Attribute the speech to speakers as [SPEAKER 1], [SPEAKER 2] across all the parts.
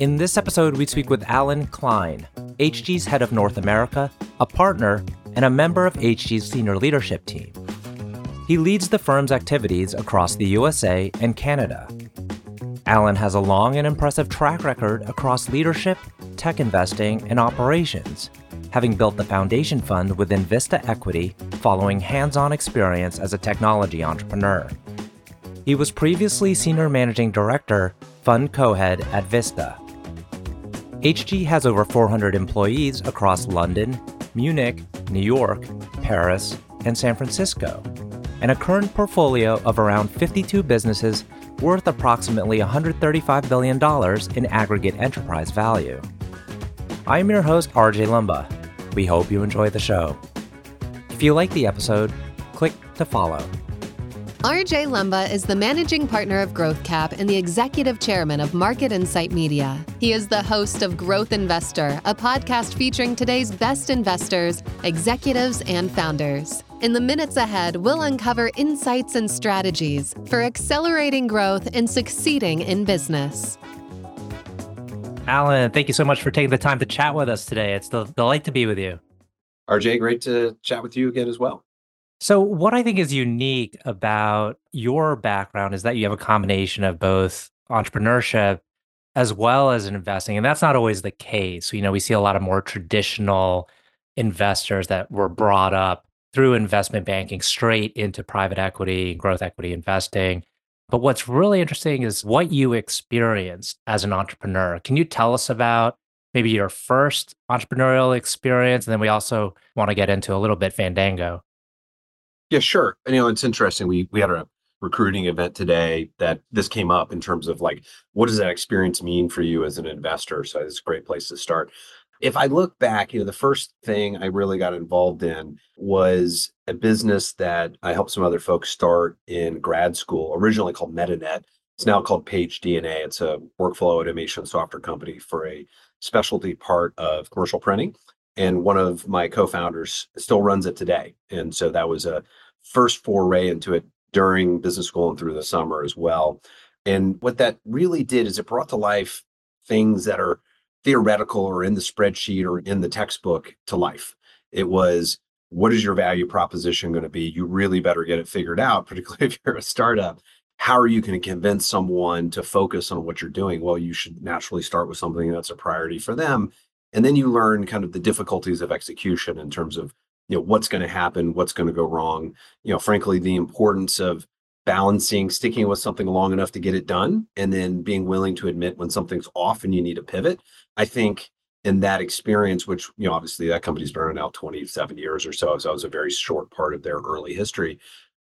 [SPEAKER 1] In this episode, we speak with Alan Cline, HG's head of North America, a partner, and a member of HG's senior leadership team. He leads the firm's activities across the USA and Canada. Alan has a long and impressive track record across leadership, tech investing, and operations, having built the foundation fund within Vista Equity following hands on experience as a technology entrepreneur. He was previously Senior Managing Director, Fund Co head at Vista. HG has over 400 employees across London, Munich, New York, Paris, and San Francisco, and a current portfolio of around 52 businesses worth approximately $135 billion in aggregate enterprise value. I'm your host, RJ Lumba. We hope you enjoy the show. If you like the episode, click to follow.
[SPEAKER 2] RJ Lumba is the managing partner of GrowthCap and the executive chairman of Market Insight Media. He is the host of Growth Investor, a podcast featuring today's best investors, executives, and founders. In the minutes ahead, we'll uncover insights and strategies for accelerating growth and succeeding in business.
[SPEAKER 1] Alan, thank you so much for taking the time to chat with us today. It's a delight to be with you.
[SPEAKER 3] RJ, great to chat with you again as well.
[SPEAKER 1] So, what I think is unique about your background is that you have a combination of both entrepreneurship as well as investing. And that's not always the case. You know, we see a lot of more traditional investors that were brought up through investment banking straight into private equity, and growth equity investing. But what's really interesting is what you experienced as an entrepreneur. Can you tell us about maybe your first entrepreneurial experience? And then we also want to get into a little bit Fandango.
[SPEAKER 3] Yeah, sure. And, you know, it's interesting. We we had a recruiting event today that this came up in terms of like, what does that experience mean for you as an investor? So it's a great place to start. If I look back, you know, the first thing I really got involved in was a business that I helped some other folks start in grad school, originally called MetaNet. It's now called Page DNA. It's a workflow automation software company for a specialty part of commercial printing and one of my co-founders still runs it today. And so that was a first foray into it during business school and through the summer as well. And what that really did is it brought to life things that are theoretical or in the spreadsheet or in the textbook to life. It was what is your value proposition going to be? You really better get it figured out particularly if you're a startup. How are you going to convince someone to focus on what you're doing? Well you should naturally start with something that's a priority for them and then you learn kind of the difficulties of execution in terms of you know what's going to happen what's going to go wrong. You know frankly the importance of balancing sticking with something long enough to get it done and then being willing to admit when something's off and you need to pivot. I think in that experience which you know obviously that company's been around now 27 years or so so it was a very short part of their early history.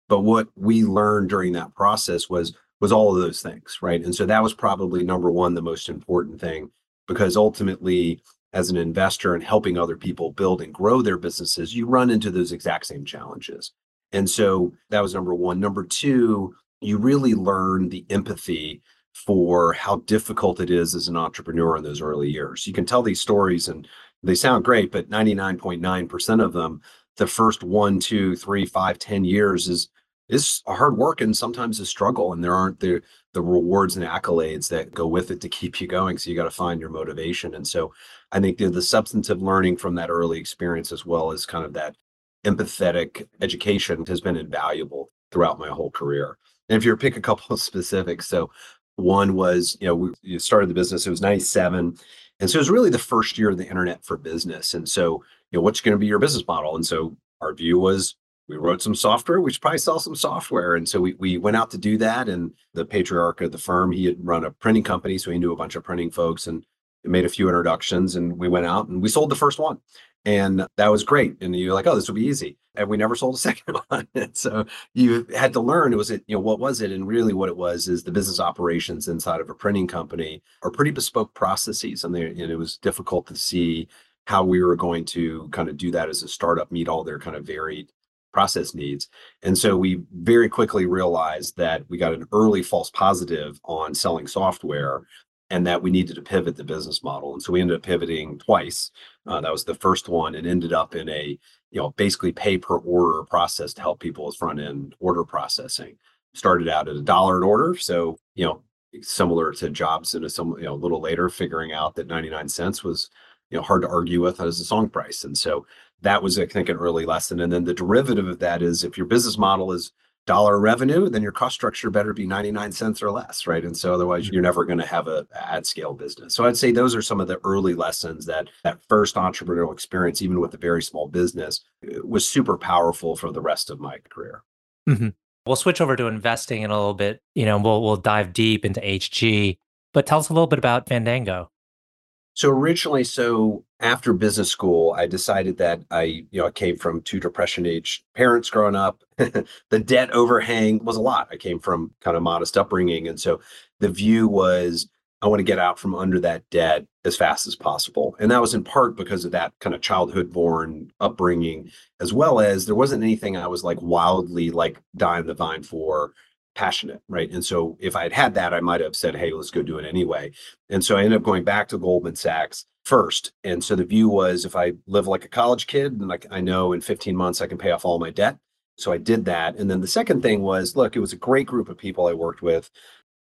[SPEAKER 3] But what we learned during that process was was all of those things right? And so that was probably number one the most important thing because ultimately as an investor and helping other people build and grow their businesses, you run into those exact same challenges. And so that was number one. Number two, you really learn the empathy for how difficult it is as an entrepreneur in those early years. You can tell these stories and they sound great, but 99.9% of them, the first one, two, three, five, ten years is is hard work and sometimes a struggle. And there aren't the the rewards and accolades that go with it to keep you going. So you got to find your motivation. And so I think the, the substantive learning from that early experience, as well as kind of that empathetic education, has been invaluable throughout my whole career. And if you pick a couple of specifics, so one was, you know, we started the business, it was 97. And so it was really the first year of the internet for business. And so, you know, what's going to be your business model? And so our view was we wrote some software. We should probably sell some software. And so we, we went out to do that. And the patriarch of the firm, he had run a printing company. So he knew a bunch of printing folks and made a few introductions. And we went out and we sold the first one. And that was great. And you're like, oh, this will be easy. And we never sold a second one. and so you had to learn, was it, you know, what was it? And really what it was is the business operations inside of a printing company are pretty bespoke processes. And, they, and it was difficult to see how we were going to kind of do that as a startup, meet all their kind of varied process needs. And so we very quickly realized that we got an early false positive on selling software and that we needed to pivot the business model. And so we ended up pivoting twice. Uh, that was the first one and ended up in a, you know, basically pay per order process to help people with front end order processing. Started out at a dollar an order. So, you know, similar to jobs in a some you know a little later figuring out that 99 cents was you know hard to argue with as a song price and so that was i think an early lesson and then the derivative of that is if your business model is dollar revenue then your cost structure better be 99 cents or less right and so otherwise you're never going to have a at scale business so i'd say those are some of the early lessons that that first entrepreneurial experience even with a very small business was super powerful for the rest of my career
[SPEAKER 1] mm-hmm. We'll switch over to investing in a little bit. You know, we'll we'll dive deep into HG. But tell us a little bit about Fandango.
[SPEAKER 3] So originally, so after business school, I decided that I, you know, I came from two depression age parents growing up. the debt overhang was a lot. I came from kind of modest upbringing. And so the view was I want to get out from under that debt as fast as possible. And that was in part because of that kind of childhood born upbringing, as well as there wasn't anything I was like wildly like dying the vine for passionate, right? And so if I had had that, I might have said, hey, let's go do it anyway. And so I ended up going back to Goldman Sachs first. And so the view was if I live like a college kid and like I know in 15 months I can pay off all my debt. So I did that. And then the second thing was, look, it was a great group of people I worked with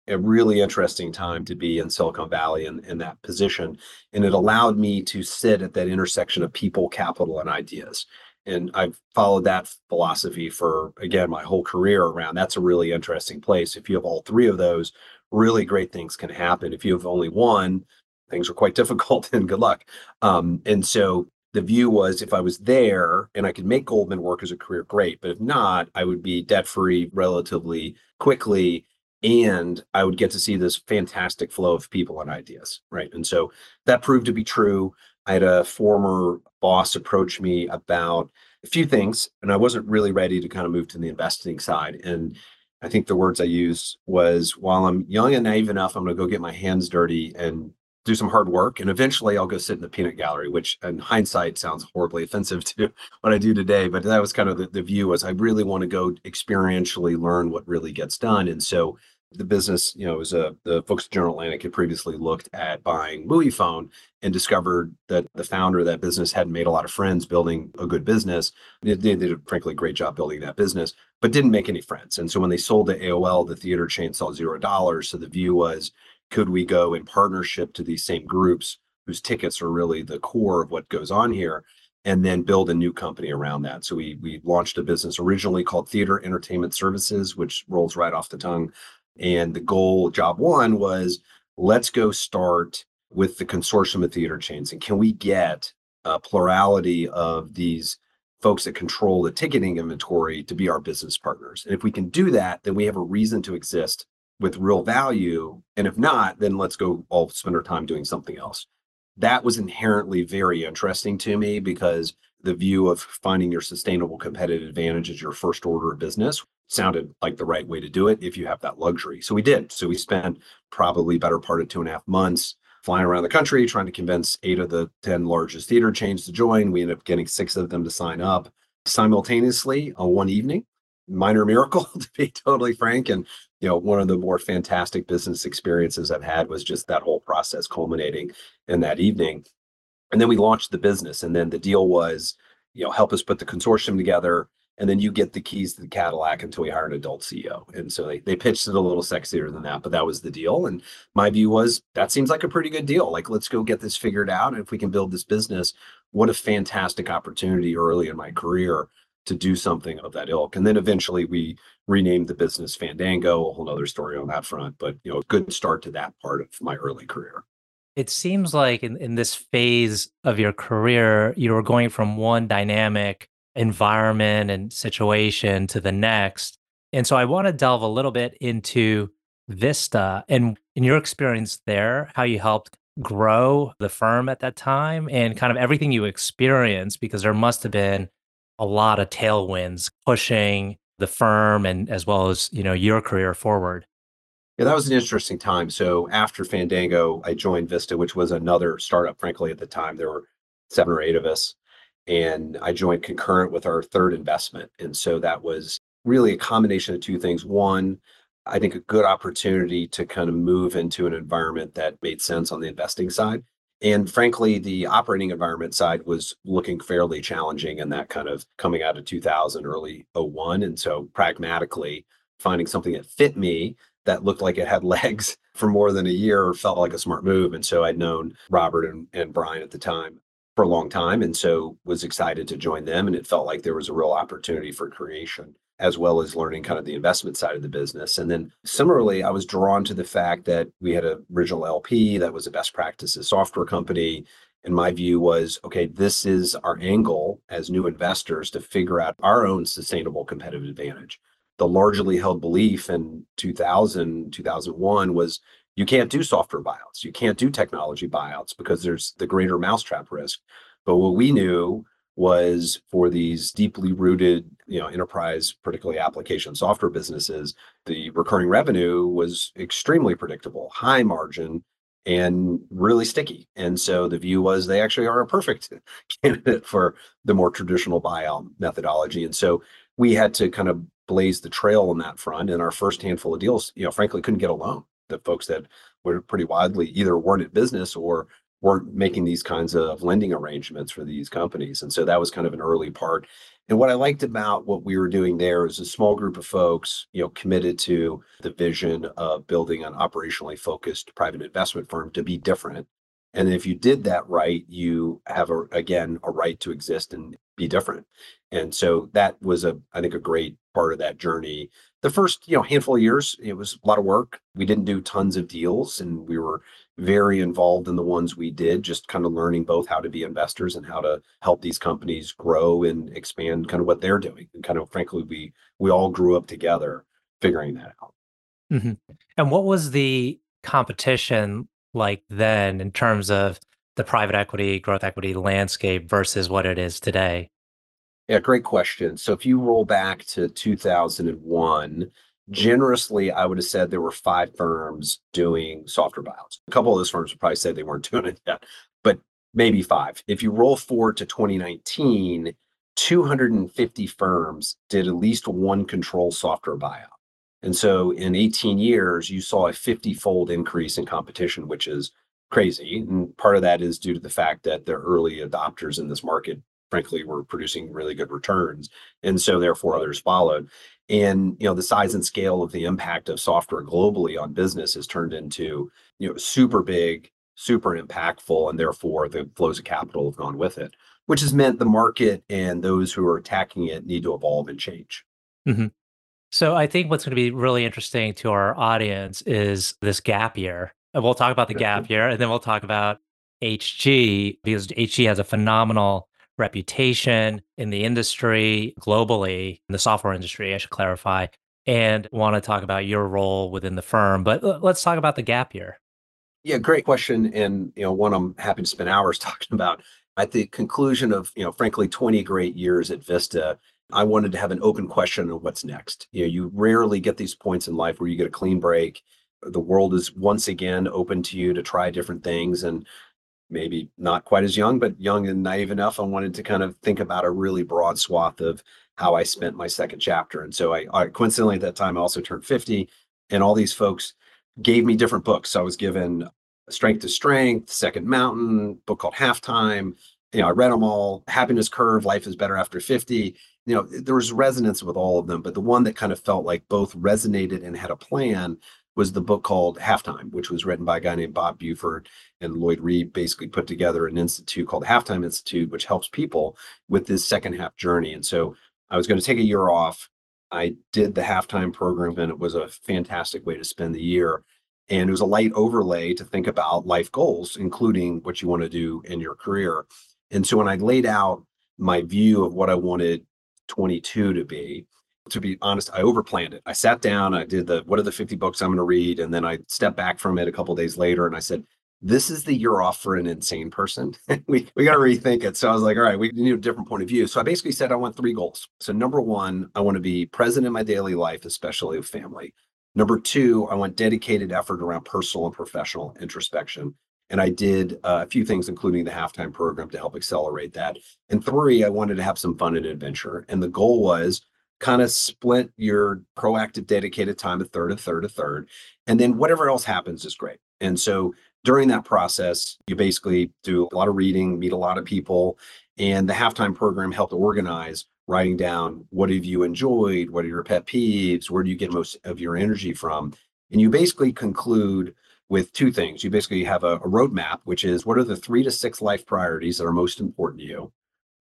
[SPEAKER 3] a really interesting time to be in Silicon Valley in, in that position. And it allowed me to sit at that intersection of people, capital, and ideas. And I've followed that philosophy for, again, my whole career around. That's a really interesting place. If you have all three of those, really great things can happen. If you have only one, things are quite difficult and good luck. Um, and so the view was if I was there and I could make Goldman work as a career, great. But if not, I would be debt free relatively quickly and I would get to see this fantastic flow of people and ideas, right? And so that proved to be true. I had a former boss approach me about a few things, and I wasn't really ready to kind of move to the investing side. And I think the words I used was, while I'm young and naive enough, I'm going to go get my hands dirty and do some hard work and eventually I'll go sit in the peanut gallery, which in hindsight sounds horribly offensive to what I do today. But that was kind of the, the view was I really want to go experientially learn what really gets done. And so the business, you know, was a the folks at General Atlantic had previously looked at buying Moviefone and discovered that the founder of that business hadn't made a lot of friends building a good business. They, they did a frankly great job building that business, but didn't make any friends. And so when they sold to AOL, the theater chain saw zero dollars. So the view was could we go in partnership to these same groups whose tickets are really the core of what goes on here and then build a new company around that so we we launched a business originally called theater entertainment services which rolls right off the tongue and the goal job one was let's go start with the consortium of theater chains and can we get a plurality of these folks that control the ticketing inventory to be our business partners and if we can do that then we have a reason to exist with real value. And if not, then let's go all spend our time doing something else. That was inherently very interesting to me because the view of finding your sustainable competitive advantage is your first order of business sounded like the right way to do it if you have that luxury. So we did. So we spent probably better part of two and a half months flying around the country trying to convince eight of the 10 largest theater chains to join. We ended up getting six of them to sign up simultaneously on one evening minor miracle to be totally frank and you know one of the more fantastic business experiences i've had was just that whole process culminating in that evening and then we launched the business and then the deal was you know help us put the consortium together and then you get the keys to the cadillac until we hire an adult ceo and so they, they pitched it a little sexier than that but that was the deal and my view was that seems like a pretty good deal like let's go get this figured out and if we can build this business what a fantastic opportunity early in my career to do something of that ilk. And then eventually we renamed the business Fandango, a whole other story on that front. But you know, a good start to that part of my early career.
[SPEAKER 1] It seems like in, in this phase of your career, you were going from one dynamic environment and situation to the next. And so I want to delve a little bit into Vista and in your experience there, how you helped grow the firm at that time and kind of everything you experienced, because there must have been a lot of tailwinds pushing the firm and as well as you know your career forward.
[SPEAKER 3] Yeah that was an interesting time. So after fandango i joined vista which was another startup frankly at the time. There were seven or eight of us and i joined concurrent with our third investment and so that was really a combination of two things one i think a good opportunity to kind of move into an environment that made sense on the investing side and frankly, the operating environment side was looking fairly challenging and that kind of coming out of 2000, early 01. And so pragmatically, finding something that fit me that looked like it had legs for more than a year felt like a smart move. And so I'd known Robert and, and Brian at the time for a long time. And so was excited to join them. And it felt like there was a real opportunity for creation as well as learning kind of the investment side of the business. And then similarly, I was drawn to the fact that we had a original LP that was a best practices software company. And my view was, okay, this is our angle as new investors to figure out our own sustainable competitive advantage the largely held belief in 2000, 2001 was you can't do software buyouts. You can't do technology buyouts because there's the greater mousetrap risk. But what we knew was for these deeply rooted, you know, enterprise, particularly application software businesses, the recurring revenue was extremely predictable, high margin, and really sticky. And so the view was they actually are a perfect candidate for the more traditional buyout methodology. And so we had to kind of blaze the trail on that front. And our first handful of deals, you know, frankly, couldn't get a loan. The folks that were pretty widely either weren't in business or weren't making these kinds of lending arrangements for these companies. And so that was kind of an early part. And what I liked about what we were doing there is a small group of folks, you know, committed to the vision of building an operationally focused private investment firm to be different. And if you did that right, you have a, again a right to exist and be different. And so that was a, I think, a great part of that journey. The first, you know, handful of years, it was a lot of work. We didn't do tons of deals, and we were very involved in the ones we did, just kind of learning both how to be investors and how to help these companies grow and expand kind of what they're doing. And kind of frankly, we we all grew up together figuring that out.
[SPEAKER 1] Mm-hmm. And what was the competition like then in terms of the private equity, growth equity landscape versus what it is today?
[SPEAKER 3] Yeah, great question. So if you roll back to 2001, generously, I would have said there were five firms doing software buyouts. A couple of those firms would probably say they weren't doing it yet, but maybe five. If you roll forward to 2019, 250 firms did at least one control software buyout. And so in 18 years, you saw a 50 fold increase in competition, which is crazy. And part of that is due to the fact that the early adopters in this market frankly were producing really good returns and so therefore others followed and you know the size and scale of the impact of software globally on business has turned into you know super big super impactful and therefore the flows of capital have gone with it which has meant the market and those who are attacking it need to evolve and change
[SPEAKER 1] mm-hmm. So i think what's going to be really interesting to our audience is this gap year and we'll talk about the gap year and then we'll talk about hg because hg has a phenomenal reputation in the industry globally, in the software industry, I should clarify, and want to talk about your role within the firm. But let's talk about the gap year.
[SPEAKER 3] Yeah, great question. And you know, one I'm happy to spend hours talking about. At the conclusion of, you know, frankly, 20 great years at Vista, I wanted to have an open question of what's next. You know, you rarely get these points in life where you get a clean break. The world is once again open to you to try different things. And maybe not quite as young, but young and naive enough. I wanted to kind of think about a really broad swath of how I spent my second chapter. And so I, I coincidentally at that time I also turned 50, and all these folks gave me different books. So I was given Strength to Strength, Second Mountain, book called Halftime. You know, I read them all. Happiness Curve, Life is Better After 50. You know, there was resonance with all of them, but the one that kind of felt like both resonated and had a plan was the book called Halftime, which was written by a guy named Bob Buford and Lloyd Reeb Basically, put together an institute called Halftime Institute, which helps people with this second half journey. And so, I was going to take a year off. I did the halftime program, and it was a fantastic way to spend the year. And it was a light overlay to think about life goals, including what you want to do in your career. And so, when I laid out my view of what I wanted 22 to be, to be honest, I overplanned it. I sat down, I did the what are the 50 books I'm going to read, and then I stepped back from it a couple days later and I said, this is the year off for an insane person. we we got to rethink it. So I was like, all right, we need a different point of view. So I basically said I want three goals. So number one, I want to be present in my daily life, especially with family. Number two, I want dedicated effort around personal and professional introspection. And I did uh, a few things, including the halftime program to help accelerate that. And three, I wanted to have some fun and adventure. And the goal was kind of split your proactive dedicated time a third, a third, a third. And then whatever else happens is great. And so during that process, you basically do a lot of reading, meet a lot of people. And the halftime program helped organize writing down what have you enjoyed? What are your pet peeves? Where do you get most of your energy from? And you basically conclude with two things. You basically have a, a roadmap, which is what are the three to six life priorities that are most important to you?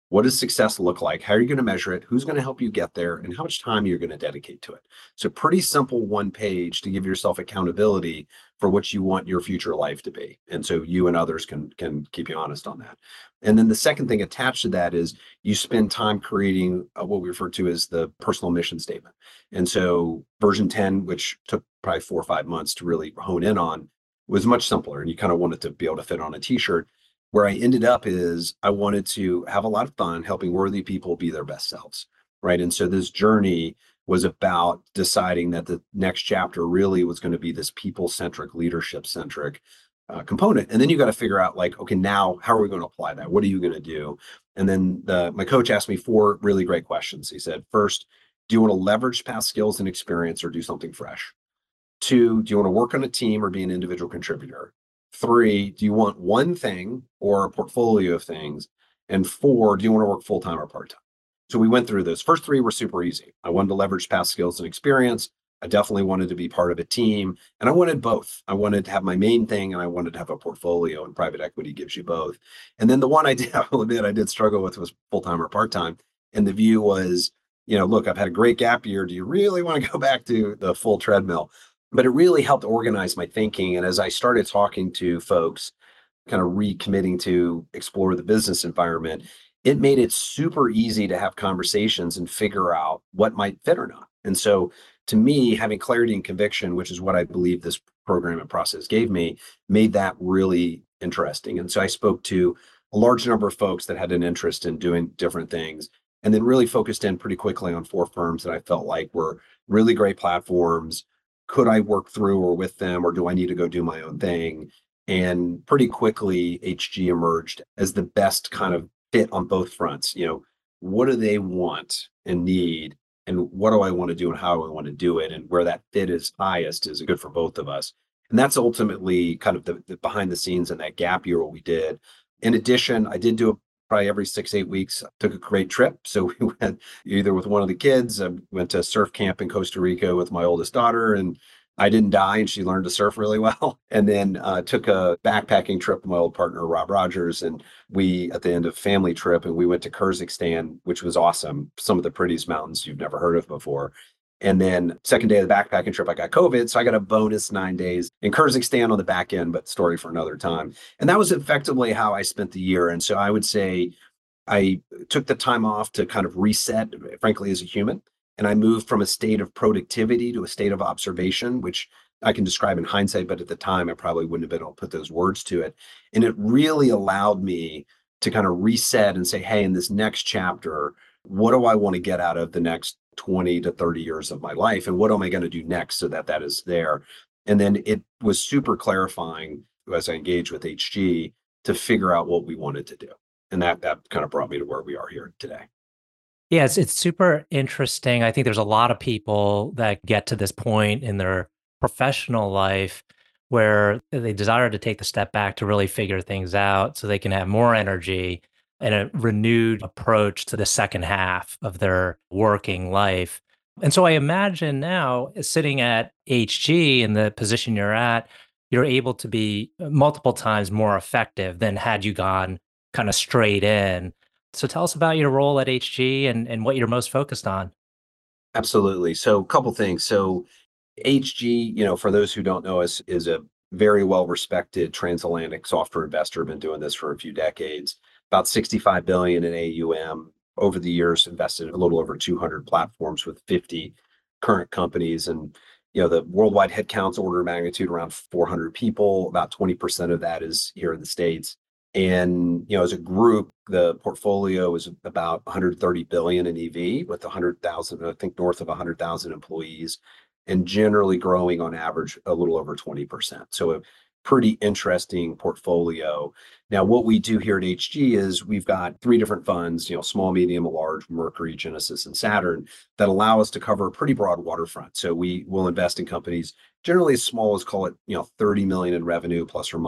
[SPEAKER 3] What does success look like? How are you going to measure it? Who's going to help you get there? And how much time you're going to dedicate to it? So, pretty simple one page to give yourself accountability for what you want your future life to be. And so you and others can can keep you honest on that. And then the second thing attached to that is you spend time creating uh, what we refer to as the personal mission statement. And so version 10, which took probably four or five months to really hone in on, was much simpler. And you kind of wanted to be able to fit on a t-shirt where I ended up is I wanted to have a lot of fun helping worthy people be their best selves. Right. And so this journey was about deciding that the next chapter really was going to be this people centric, leadership centric uh, component. And then you got to figure out like, okay, now how are we going to apply that? What are you going to do? And then the, my coach asked me four really great questions. He said, first, do you want to leverage past skills and experience or do something fresh? Two, do you want to work on a team or be an individual contributor? Three, do you want one thing or a portfolio of things? And four, do you want to work full time or part time? So we went through those. First three were super easy. I wanted to leverage past skills and experience. I definitely wanted to be part of a team and I wanted both. I wanted to have my main thing and I wanted to have a portfolio and private equity gives you both. And then the one I did, I will admit I did struggle with was full time or part time. And the view was, you know, look, I've had a great gap year. Do you really want to go back to the full treadmill? But it really helped organize my thinking. And as I started talking to folks, kind of recommitting to explore the business environment, it made it super easy to have conversations and figure out what might fit or not. And so to me, having clarity and conviction, which is what I believe this program and process gave me, made that really interesting. And so I spoke to a large number of folks that had an interest in doing different things and then really focused in pretty quickly on four firms that I felt like were really great platforms could I work through or with them, or do I need to go do my own thing? And pretty quickly, HG emerged as the best kind of fit on both fronts. You know, what do they want and need? And what do I want to do and how do I want to do it? And where that fit is highest is good for both of us. And that's ultimately kind of the, the behind the scenes and that gap year what we did. In addition, I did do a probably every six, eight weeks. Took a great trip. So we went either with one of the kids, I went to surf camp in Costa Rica with my oldest daughter, and I didn't die, and she learned to surf really well. And then uh, took a backpacking trip with my old partner, Rob Rogers. And we, at the end of family trip, and we went to Kyrgyzstan, which was awesome. Some of the prettiest mountains you've never heard of before. And then second day of the backpacking trip, I got COVID. So I got a bonus nine days in Kyrgyzstan on the back end, but story for another time. And that was effectively how I spent the year. And so I would say I took the time off to kind of reset, frankly, as a human. And I moved from a state of productivity to a state of observation, which I can describe in hindsight, but at the time I probably wouldn't have been able to put those words to it. And it really allowed me to kind of reset and say, hey, in this next chapter, what do I want to get out of the next 20 to 30 years of my life and what am i going to do next so that that is there? And then it was super clarifying as i engaged with hg to figure out what we wanted to do and that that kind of brought me to where we are here today.
[SPEAKER 1] Yeah it's, it's super interesting. I think there's a lot of people that get to this point in their professional life where they desire to take the step back to really figure things out so they can have more energy and a renewed approach to the second half of their working life. And so I imagine now eh, sitting at HG in the position you're at, you're able to be eh, multiple times more effective than had you gone kind of straight in. So tell us about your role at HG and, and what you're most focused on.
[SPEAKER 3] Absolutely. So a couple things. So HG, you know, for those who don't know us, is a very well respected transatlantic software investor, been doing this for a few decades about 65 billion in AUM over the years, invested in a little over 200 platforms with 50 current companies. And, you know, the worldwide headcount's order of magnitude around 400 people. About 20% of that is here in the States. And, you know, as a group, the portfolio is about 130 billion in EV with 100,000, I think north of 100,000 employees and generally growing on average a little over 20%. So a pretty interesting portfolio. Now, what we do here at HG is we've got three different funds, you know, small, medium, large, Mercury, Genesis, and Saturn, that allow us to cover a pretty broad waterfront. So we will invest in companies generally as small as call it, you know, 30 million in revenue plus or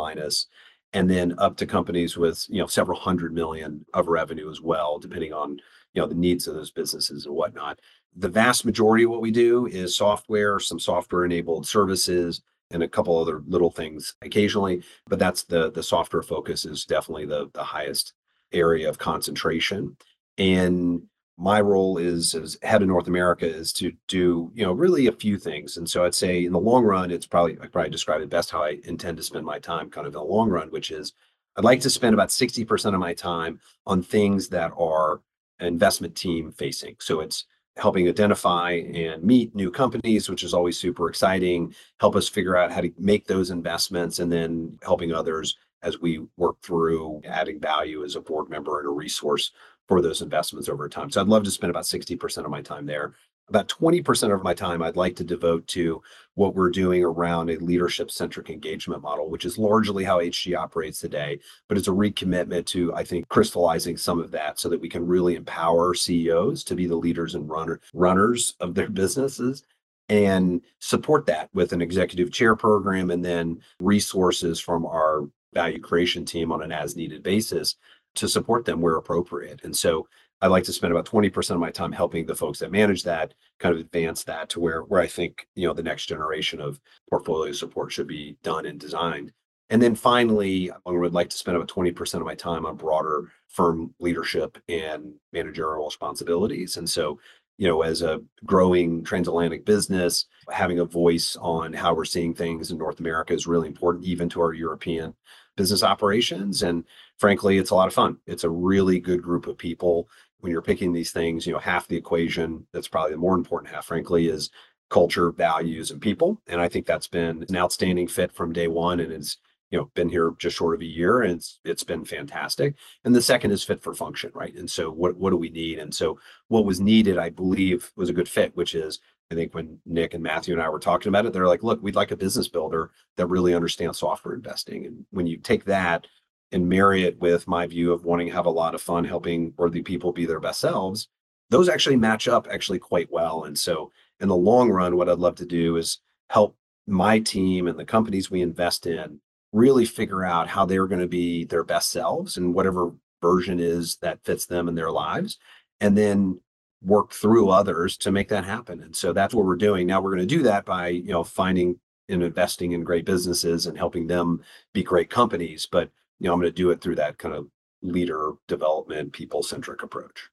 [SPEAKER 3] and then up to companies with you know several hundred million of revenue as well, depending on you know the needs of those businesses and whatnot. The vast majority of what we do is software, some software enabled services, and a couple other little things occasionally. But that's the the software focus is definitely the the highest area of concentration. And my role is as head of North America is to do, you know, really a few things. And so I'd say in the long run, it's probably I probably describe it best how I intend to spend my time kind of in the long run, which is I'd like to spend about 60% of my time on things that are investment team facing. So it's helping identify and meet new companies, which is always super exciting, help us figure out how to make those investments, and then helping others as we work through adding value as a board member and a resource for those investments over time. So I'd love to spend about 60% of my time there. About 20% of my time I'd like to devote to what we're doing around a leadership centric engagement model, which is largely how HG operates today. But it's a recommitment to, I think, crystallizing some of that so that we can really empower CEOs to be the leaders and runner, runners of their businesses and support that with an executive chair program and then resources from our value creation team on an as needed basis to support them where appropriate. And so I like to spend about 20% of my time helping the folks that manage that kind of advance that to where where I think, you know, the next generation of portfolio support should be done and designed. And then finally, I would like to spend about 20% of my time on broader firm leadership and managerial responsibilities. And so, you know, as a growing transatlantic business, having a voice on how we're seeing things in North America is really important, even to our European business operations. And frankly, it's a lot of fun. It's a really good group of people. When you're picking these things, you know, half the equation, that's probably the more important half, frankly, is culture, values, and people. And I think that's been an outstanding fit from day one and it's, you know, been here just short of a year and it's it's been fantastic. And the second is fit for function, right? And so what what do we need? And so what was needed, I believe, was a good fit, which is I think when Nick and Matthew and I were talking about it, they're like, look, we'd like a business builder that really understands software investing. And when you take that and marry it with my view of wanting to have a lot of fun helping worthy people be their best selves, those actually match up actually quite well. And so in the long run, what I'd love to do is help my team and the companies we invest in really figure out how they're going to be their best selves and whatever version is that fits them in their lives. And then work through others to make that happen. And so that's what we're doing. Now we're going to do that by, you know, finding and investing in great businesses and helping them be great companies. But, you know, I'm going to do it through that kind of leader development, people centric approach.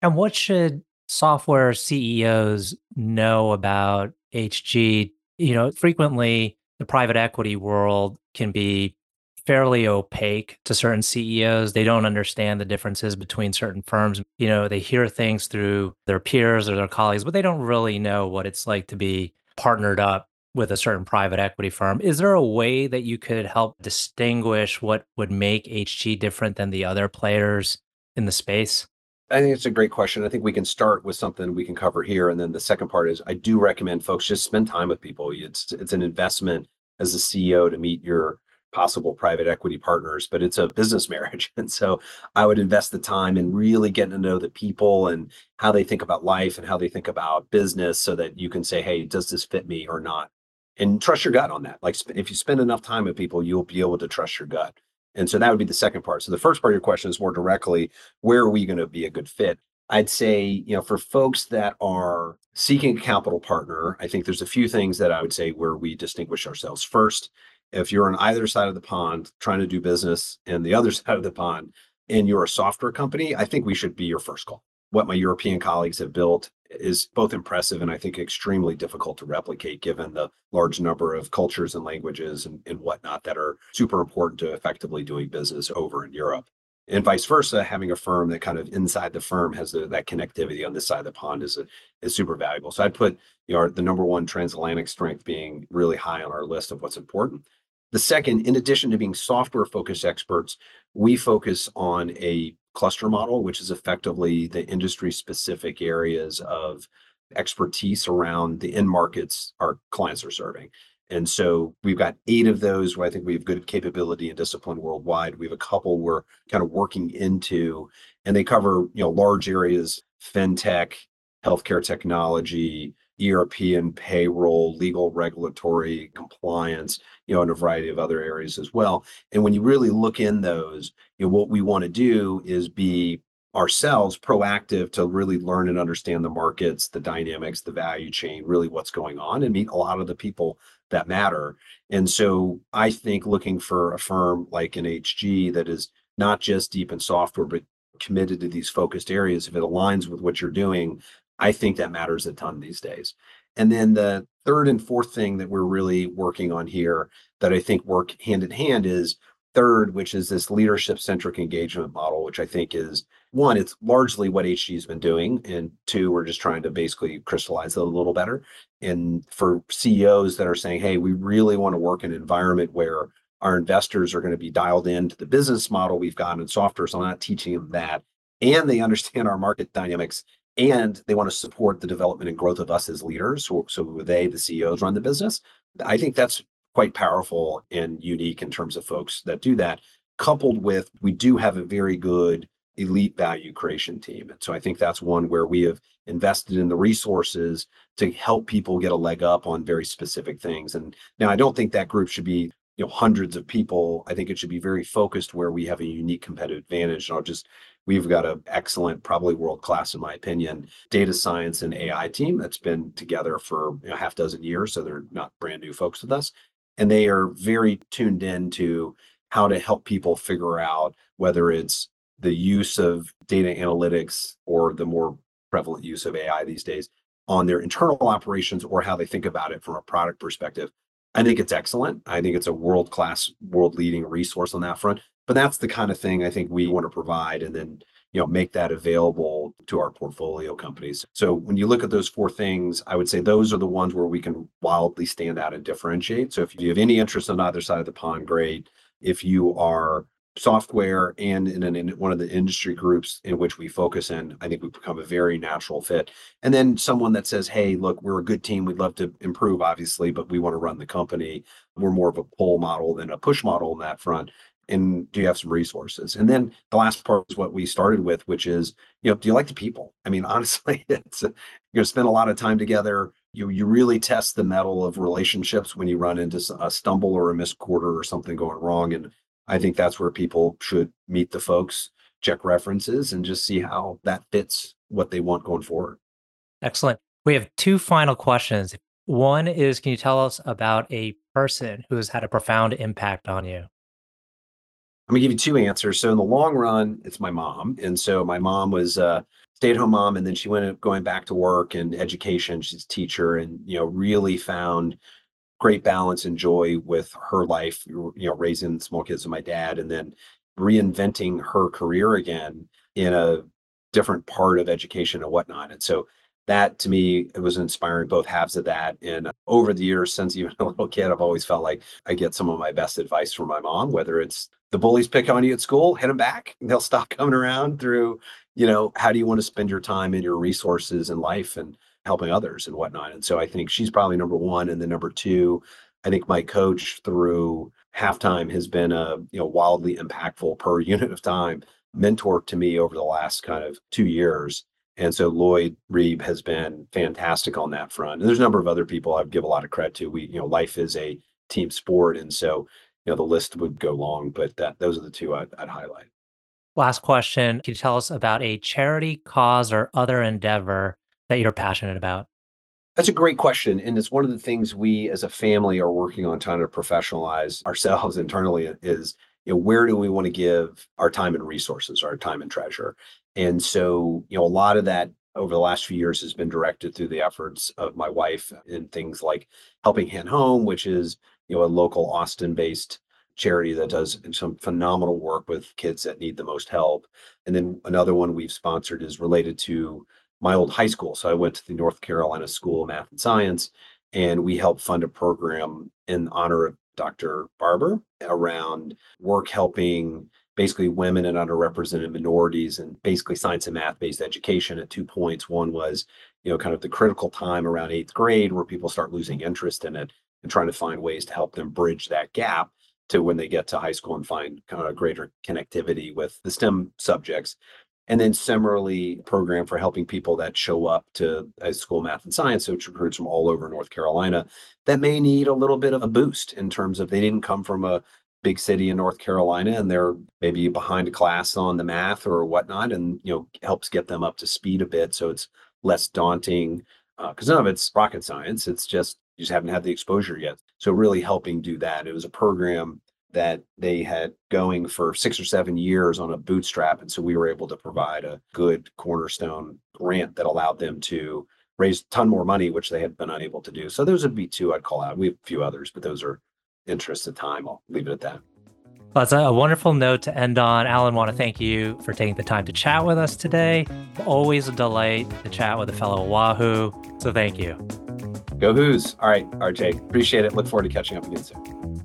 [SPEAKER 1] And what should software CEOs know about HG? You know, frequently the private equity world can be fairly opaque to certain CEOs. They don't understand the differences between certain firms. You know, they hear things through their peers or their colleagues, but they don't really know what it's like to be partnered up with a certain private equity firm. Is there a way that you could help distinguish what would make HG different than the other players in the space?
[SPEAKER 3] I think it's a great question. I think we can start with something we can cover here. And then the second part is I do recommend folks just spend time with people. It's it's an investment as a CEO to meet your possible private equity partners, but it's a business marriage. And so I would invest the time in really getting to know the people and how they think about life and how they think about business so that you can say, hey, does this fit me or not? And trust your gut on that. Like if you spend enough time with people, you'll be able to trust your gut. And so that would be the second part. So the first part of your question is more directly, where are we going to be a good fit? I'd say, you know, for folks that are seeking a capital partner, I think there's a few things that I would say where we distinguish ourselves. First if you're on either side of the pond trying to do business and the other side of the pond and you're a software company, I think we should be your first call. What my European colleagues have built is both impressive and I think extremely difficult to replicate given the large number of cultures and languages and, and whatnot that are super important to effectively doing business over in Europe. And vice versa, having a firm that kind of inside the firm has the, that connectivity on this side of the pond is a, is super valuable. So I'd put you know, the number one transatlantic strength being really high on our list of what's important. The second, in addition to being software focused experts, we focus on a cluster model, which is effectively the industry specific areas of expertise around the end markets our clients are serving. And so we've got eight of those where I think we have good capability and discipline worldwide. We have a couple we're kind of working into, and they cover you know large areas, fintech, healthcare technology, ERP and payroll, legal, regulatory, compliance, you know, and a variety of other areas as well. And when you really look in those, you know, what we want to do is be ourselves proactive to really learn and understand the markets, the dynamics, the value chain, really what's going on, and meet a lot of the people that matter. And so I think looking for a firm like an HG that is not just deep in software, but committed to these focused areas, if it aligns with what you're doing, I think that matters a ton these days. And then the third and fourth thing that we're really working on here that I think work hand in hand is third, which is this leadership centric engagement model, which I think is one, it's largely what HG has been doing. And two, we're just trying to basically crystallize it a little better. And for CEOs that are saying, hey, we really want to work in an environment where our investors are going to be dialed into the business model we've got in software. So I'm not teaching them that. And they understand our market dynamics and they want to support the development and growth of us as leaders. So, so they, the CEOs, run the business. I think that's quite powerful and unique in terms of folks that do that. Coupled with, we do have a very good elite value creation team. And so I think that's one where we have invested in the resources to help people get a leg up on very specific things. And now I don't think that group should be you know hundreds of people. I think it should be very focused where we have a unique competitive advantage. And I'll just We've got an excellent, probably world class, in my opinion, data science and AI team that's been together for you know, half dozen years. So they're not brand new folks with us. And they are very tuned in to how to help people figure out whether it's the use of data analytics or the more prevalent use of AI these days on their internal operations or how they think about it from a product perspective. I think it's excellent. I think it's a world class, world leading resource on that front. But that's the kind of thing I think we want to provide and then you know make that available to our portfolio companies. So when you look at those four things, I would say those are the ones where we can wildly stand out and differentiate. So if you have any interest on either side of the pond, great. If you are software and in, an, in one of the industry groups in which we focus in, I think we become a very natural fit. And then someone that says, hey, look, we're a good team. We'd love to improve, obviously, but we want to run the company. We're more of a pull model than a push model in that front and do you have some resources? And then the last part is what we started with which is you know do you like the people? I mean honestly it's you're going to spend a lot of time together. You you really test the metal of relationships when you run into a stumble or a missed quarter or something going wrong and i think that's where people should meet the folks check references and just see how that fits what they want going forward.
[SPEAKER 1] Excellent. We have two final questions. One is can you tell us about a person who has had a profound impact on you
[SPEAKER 3] I'm gonna give you two answers. So in the long run, it's my mom, and so my mom was a stay-at-home mom, and then she went going back to work and education. She's a teacher, and you know really found great balance and joy with her life. You know, raising small kids with my dad, and then reinventing her career again in a different part of education and whatnot. And so that to me it was inspiring both halves of that and over the years since even a little kid i've always felt like i get some of my best advice from my mom whether it's the bullies pick on you at school, hit them back. They'll stop coming around through, you know, how do you want to spend your time and your resources in life and helping others and whatnot. And so I think she's probably number one. And then number two, I think my coach through halftime has been a, you know, wildly impactful per unit of time mentor to me over the last kind of two years. And so Lloyd Reeb has been fantastic on that front. And there's a number of other people I give a lot of credit to. We, you know, life is a team sport. And so you know the list would go long, but that those are the two I'd, I'd highlight.
[SPEAKER 1] Last question: Can you tell us about a charity, cause, or other endeavor that you're passionate about?
[SPEAKER 3] That's a great question, and it's one of the things we as a family are working on trying to professionalize ourselves internally. Is you know where do we want to give our time and resources, our time and treasure, and so you know a lot of that over the last few years has been directed through the efforts of my wife in things like helping hand home which is you know a local austin based charity that does some phenomenal work with kids that need the most help. And then another one we've sponsored is related to my old high school. So i went to the north carolina school of math and science and we helped fund a program in honor of dr barber around work helping basically women and underrepresented minorities and basically science and math based education at two points. One was, you know, kind of the critical time around eighth grade where people start losing interest in it and trying to find ways to help them bridge that gap to when they get to high school and find kind of greater connectivity with the STEM subjects. And then similarly, program for helping people that show up to a school math and science, which recruits from all over North Carolina, that may need a little bit of a boost in terms of they didn't come from a big city in North Carolina and they're maybe behind a class on the math or whatnot, and you know helps get them up to speed a bit, so it's less daunting. Because uh, none of it's rocket science; it's just you just haven't had the exposure yet. So really helping do that. It was a program that they had going for six or seven years on a bootstrap. And so we were able to provide a good cornerstone grant that allowed them to raise a ton more money, which they had been unable to do. So those would be two I'd call out. We have a few others, but those are interests of time. I'll leave it at that.
[SPEAKER 1] Well, that's a wonderful note to end on. Alan, want to thank you for taking the time to chat with us today. Always a delight to chat with a fellow Wahoo. So thank you.
[SPEAKER 3] Go Hoos. All right, RJ. Appreciate it. Look forward to catching up again soon.